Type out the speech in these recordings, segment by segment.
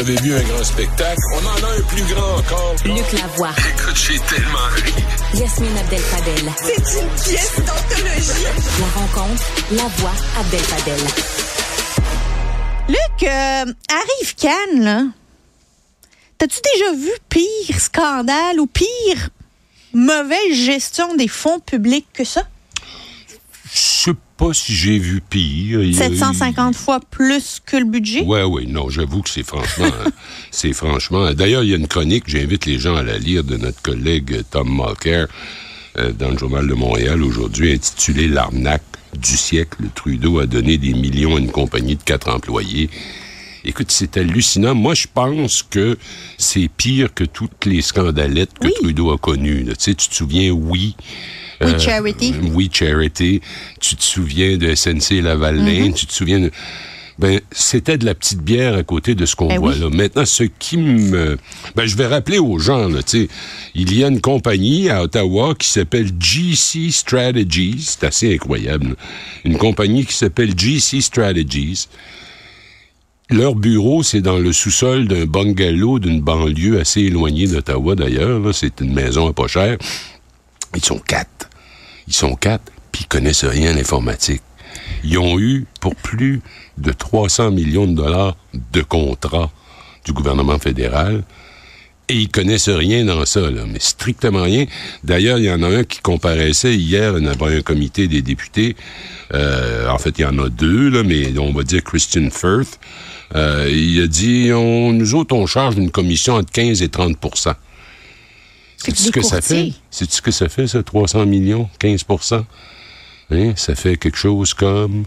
Vous avez vu un grand spectacle? On en a un plus grand encore. Luc Lavoie. Écoute, j'ai tellement ri. Yasmine Abdel-Fadel. C'est une pièce d'anthologie. La rencontre, la voix Abdel-Fadel. Luc, euh, arrive Cannes, là. T'as-tu déjà vu pire scandale ou pire mauvaise gestion des fonds publics que ça? Je sais pas si j'ai vu pire. Il y a eu- 750 fois plus que le budget? Ouais, ouais, non, j'avoue que c'est franchement, c'est franchement. D'ailleurs, il y a une chronique, j'invite les gens à la lire de notre collègue Tom Mulcair euh, dans le journal de Montréal aujourd'hui, intitulée L'arnaque du siècle. Trudeau a donné des millions à une compagnie de quatre employés. Écoute, c'est hallucinant. Moi, je pense que c'est pire que toutes les scandalettes que Oui. Trudeau a connues. là. Tu sais, tu te souviens, oui. Oui, euh, Charity. oui, Charity. Tu te souviens de SNC Lavalin. Mhm. Tu te souviens de... Ben, c'était de la petite bière à côté de ce qu'on Ben voit oui. là. Maintenant, ce qui me... Ben, je vais rappeler aux gens, là, tu sais, il y a une compagnie à Ottawa qui s'appelle GC Strategies. C'est assez incroyable. là. Une compagnie qui s'appelle GC Strategies. Leur bureau, c'est dans le sous-sol d'un bungalow d'une banlieue assez éloignée d'Ottawa, d'ailleurs. C'est une maison à pas cher. Ils sont quatre. Ils sont quatre, puis ils connaissent rien à l'informatique. Ils ont eu, pour plus de 300 millions de dollars de contrats du gouvernement fédéral, et ils connaissent rien dans ça, là, mais strictement rien. D'ailleurs, il y en a un qui comparaissait hier devant un comité des députés. Euh, en fait, il y en a deux, là, mais on va dire Christian Firth. Euh, il a dit, on, nous autres, on charge une commission entre 15 et 30 C'est ce que ça fait? Sais-tu ce que ça fait, ça, 300 millions, 15% hein? Ça fait quelque chose comme...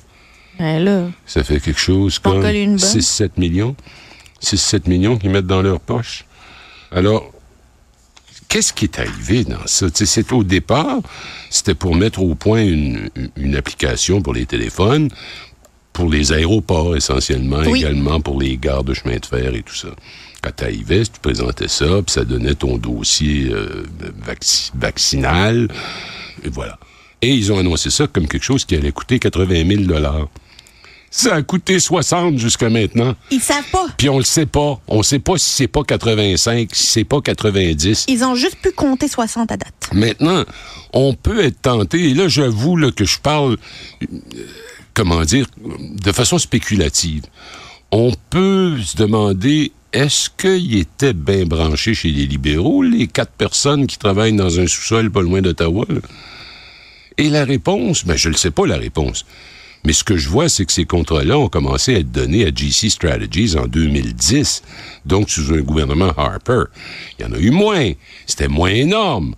Ben là, Ça fait quelque chose comme colles une bonne. 6-7 millions. 6-7 millions qu'ils mettent dans leur poche. Alors, qu'est-ce qui est arrivé dans ça? C'est au départ, c'était pour mettre au point une, une application pour les téléphones, pour les aéroports essentiellement, Oui. également pour les gares de chemin de fer et tout ça. Quand tu arrivais, tu présentais ça, puis ça donnait ton dossier euh, vacci- vaccinal, et voilà. Et ils ont annoncé ça comme quelque chose qui allait coûter 80 000 Ça a coûté 60 jusqu'à maintenant. ils savent pas. Puis on le sait pas. On sait pas si c'est pas 85, si c'est pas 90. Ils ont juste pu compter 60 à date. Maintenant, on peut être tenté, et là j'avoue là, que je parle, euh, comment dire, de façon spéculative. On peut se demander, est-ce qu'ils étaient bien branchés chez les libéraux, les quatre personnes qui travaillent dans un sous-sol pas loin d'Ottawa? Et la réponse, ben je ne sais pas la réponse. Mais ce que je vois, c'est que ces contrats-là ont commencé à être donnés à GC Strategies en 2010, donc sous un gouvernement Harper. Il y en a eu moins. C'était moins énorme.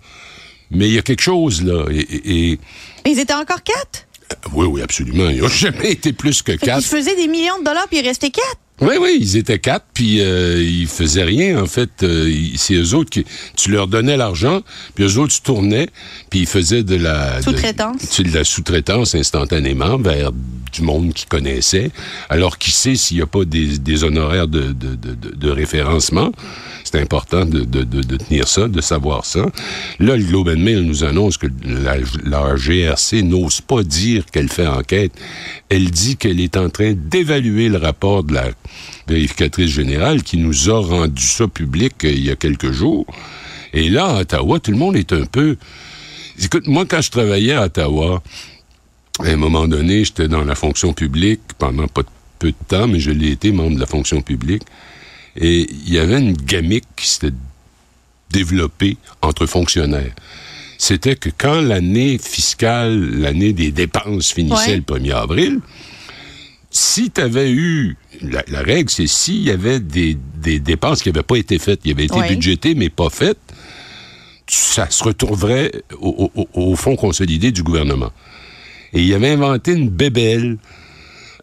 Mais il y a quelque chose là. Et, et- et- Ils étaient encore quatre? oui, oui, absolument. Ils n'ont jamais été plus que quatre. qu'ils faisaient des millions de dollars puis il restait quatre. Oui, oui, ils étaient quatre, puis euh, ils faisaient rien, en fait. Euh, c'est eux autres qui... Tu leur donnais l'argent, puis eux autres se tournaient, puis ils faisaient de la... Sous-traitance. tu de la sous-traitance instantanément vers du monde qu'ils connaissaient. Alors, qui sait s'il n'y a pas des, des honoraires de, de, de, référencement? C'est important de, de, de, de tenir ça, de savoir ça. Là, le Globe and Mail nous annonce que la, la GRC n'ose pas dire qu'elle fait enquête. Elle dit qu'elle est en train d'évaluer le rapport de la vérificatrice générale qui nous a rendu ça public euh, il y a quelques jours. Et là, à Ottawa, tout le monde est un peu... Écoute, moi, quand je travaillais à Ottawa, à un moment donné, j'étais dans la fonction publique pendant pas de- peu de temps, mais je l'ai été membre de la fonction publique. Et il y avait une gamique qui s'était développée entre fonctionnaires. C'était que quand l'année fiscale, l'année des dépenses finissait Ouais. le 1er avril, si tu avais eu. La, la règle, c'est s'il y avait des, des dépenses qui n'avaient pas été faites, qui avaient été budgétées, mais pas faites, ça se retrouverait au, au- au fonds consolidé du gouvernement. Et il avait inventé une bébelle.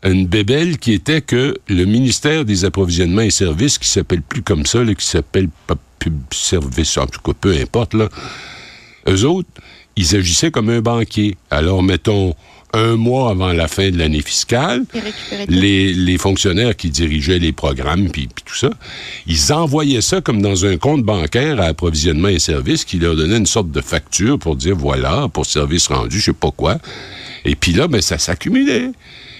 Une bébelle qui était que le ministère des Approvisionnements et Services, qui s'appelle plus comme ça, là, qui s'appelle pas Pub Service, en tout cas, peu importe, là, eux autres, ils agissaient comme un banquier. Alors, mettons, un mois avant la fin de l'année fiscale, les, les fonctionnaires qui dirigeaient les programmes puis puis tout ça, ils envoyaient ça comme dans un compte bancaire à approvisionnement et services qui leur donnait une sorte de facture pour dire voilà, pour service rendu, je sais pas quoi. Et puis là, ben, ça s'accumulait.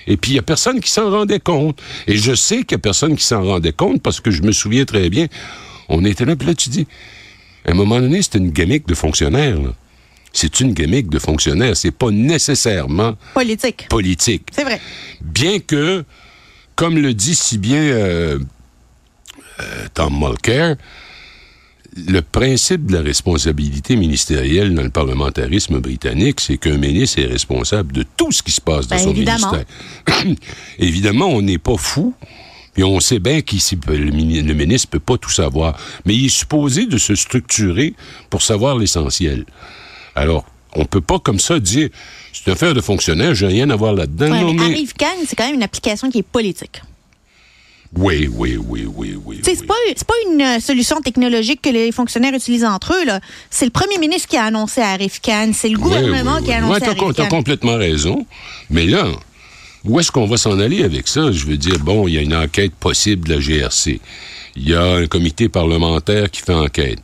Et puis, il n'y a personne qui s'en rendait compte. Et je sais qu'il n'y a personne qui s'en rendait compte parce que je me souviens très bien. On était là, puis là, tu dis, à un moment donné, c'est une gamique de fonctionnaire. là. C'est une gamique de fonctionnaire. C'est pas nécessairement Politique. politique. C'est vrai. Bien que, comme le dit si bien euh, euh, Tom Mulcair, le principe de la responsabilité ministérielle dans le parlementarisme britannique, c'est qu'un ministre est responsable de tout ce qui se passe dans Ben, son évidemment. ministère. évidemment, on n'est pas fou. Puis on sait bien que le, mini- le ministre peut pas tout savoir, mais il est supposé de se structurer pour savoir l'essentiel. Alors, on peut pas comme ça dire c'est une affaire de fonctionnaire, j'ai rien à voir là-dedans. Ouais, mais Arrive c'est quand même une application qui est politique. Oui, oui, oui, oui, oui. Tu. C'est pas, pas une euh, solution technologique que les fonctionnaires utilisent entre eux. C'est le premier ministre qui a annoncé à Arif Khan. C'est le gouvernement Oui, oui, qui a annoncé Ouais, à t'as Khan. complètement raison. Mais là, où est-ce qu'on va s'en aller avec ça? Je veux dire, bon, il y a une enquête possible de la GRC. Il y a un comité parlementaire qui fait enquête.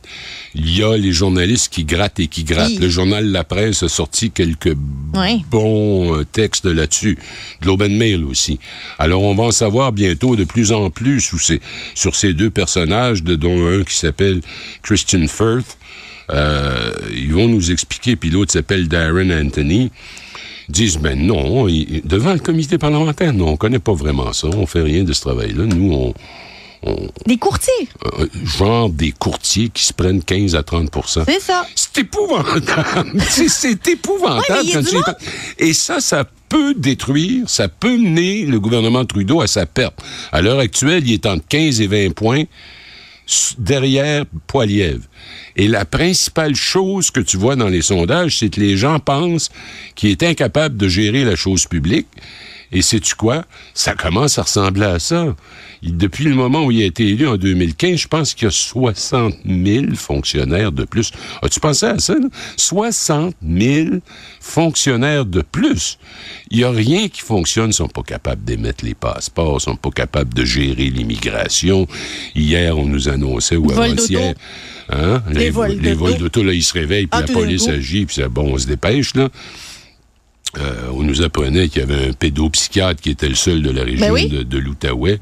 Il y a les journalistes qui grattent et qui grattent. Oui. Le journal La Presse a sorti quelques Oui. bons euh, textes là-dessus. Globe and Mail aussi. Alors, on va en savoir bientôt de plus en plus sur ces, sur ces deux personnages, de, dont un qui s'appelle Christian Firth. Euh, ils vont nous expliquer, puis l'autre s'appelle Darren Anthony disent, ben non, il- devant le comité parlementaire, non, on connaît pas vraiment ça, on fait rien de ce travail-là. Nous, on, Des courtiers. euh, genre des courtiers qui se prennent 15 à 30% C'est ça. C'est épouvantable. c'est, épouvantable Ouais, quand tu. Et ça, ça peut détruire, ça peut mener le gouvernement Trudeau à sa perte. À l'heure actuelle, il est entre 15 et 20 points derrière Poilievre. Et la principale chose que tu vois dans les sondages, c'est que les gens pensent qu'il est incapable de gérer la chose publique. Et sais-tu quoi? Ça commence à ressembler à ça. Il- depuis le moment où il a été élu en 2015, je pense qu'il y a 60 000 fonctionnaires de plus. As-tu pensé à ça? là? 60 000 fonctionnaires de plus. Il n'y a rien qui fonctionne. Ils sont pas capables d'émettre les passeports, ils sont pas capables de gérer l'immigration. Hier, on nous annonçait, ou avant-hier, hein? Les vols les vols d'auto, là, ils se réveillent, puis Ah, la police agit, puis c'est bon, on se dépêche, là. Euh, on nous apprenait qu'il y avait un pédopsychiatre qui était le seul de la région Ben oui. de, de l'Outaouais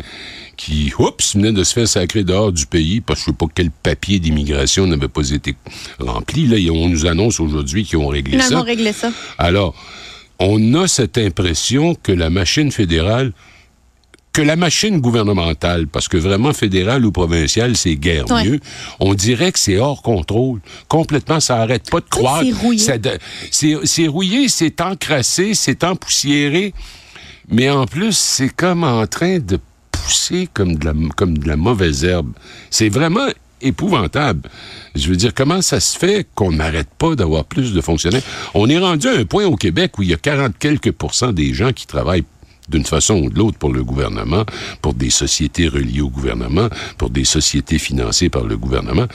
qui, oups, venait de se faire sacrer dehors du pays parce que je sais pas quel papier d'immigration n'avait pas été rempli. Là, on nous annonce aujourd'hui qu'ils ont réglé Finalement, ça. régler ça. Alors, on a cette impression que la machine fédérale, que la machine gouvernementale, parce que vraiment fédérale ou provinciale, c'est guère Ouais. mieux, on dirait que c'est hors contrôle. Complètement, ça arrête pas de croître. c'est rouillé. C'est c'est rouillé, c'est encrassé, c'est empoussiéré, mais en plus, c'est comme en train de pousser comme de la, comme de la mauvaise herbe. C'est vraiment épouvantable. Je veux dire, comment ça se fait qu'on n'arrête pas d'avoir plus de fonctionnaires? On est rendu à un point au Québec où il y a 40 quelques pourcents des gens qui travaillent d'une façon ou de l'autre pour le gouvernement, pour des sociétés reliées au gouvernement, pour des sociétés financées par le gouvernement.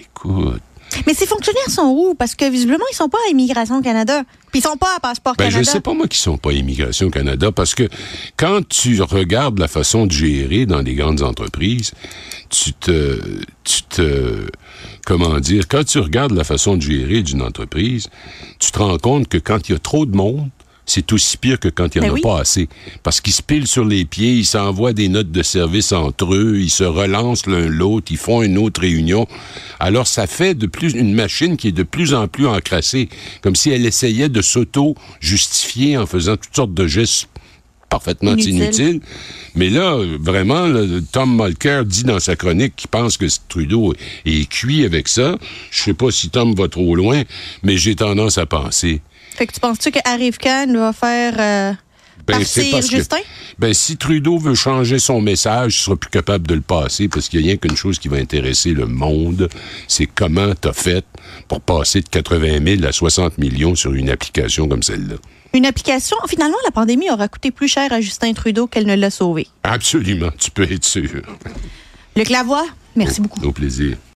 Écoute, Mais ces fonctionnaires sont où? Parce que visiblement, ils sont pas à Immigration Canada. Puis ils sont pas à Passeport Ben, je Canada. ne sais pas, moi, qui sont pas Immigration Canada, parce que quand tu regardes la façon de gérer dans les grandes entreprises, tu te, tu te, comment dire, quand tu regardes la façon de gérer d'une entreprise, tu te rends compte que quand il y a trop de monde, c'est aussi pire que quand il n'y en Ben a oui. pas assez. Parce qu'ils se pilent sur les pieds, ils s'envoient des notes de service entre eux, ils se relancent l'un l'autre, ils font une autre réunion. Alors, ça fait de plus une machine qui est de plus en plus encrassée, comme si elle essayait de s'auto-justifier en faisant toutes sortes de gestes parfaitement Inutile. inutiles. Mais là, vraiment, là, Tom Mulcair dit dans sa chronique qu'il pense que Trudeau est cuit avec ça. Je sais pas si Tom va trop loin, mais j'ai tendance à penser. Fait que tu penses-tu que Arif Khan va faire euh, Ben, partir que- Justin? Ben, si Trudeau veut changer son message, il sera plus capable de le passer parce qu'il n'y a rien qu'une chose qui va intéresser le monde, c'est comment t'as fait pour passer de 80 000 à 60 millions sur une application comme celle-là. Une application, finalement, la pandémie aura coûté plus cher à Justin Trudeau qu'elle ne l'a sauvé. Absolument, tu peux être sûr. Luc Lavoie, merci beaucoup. Au plaisir.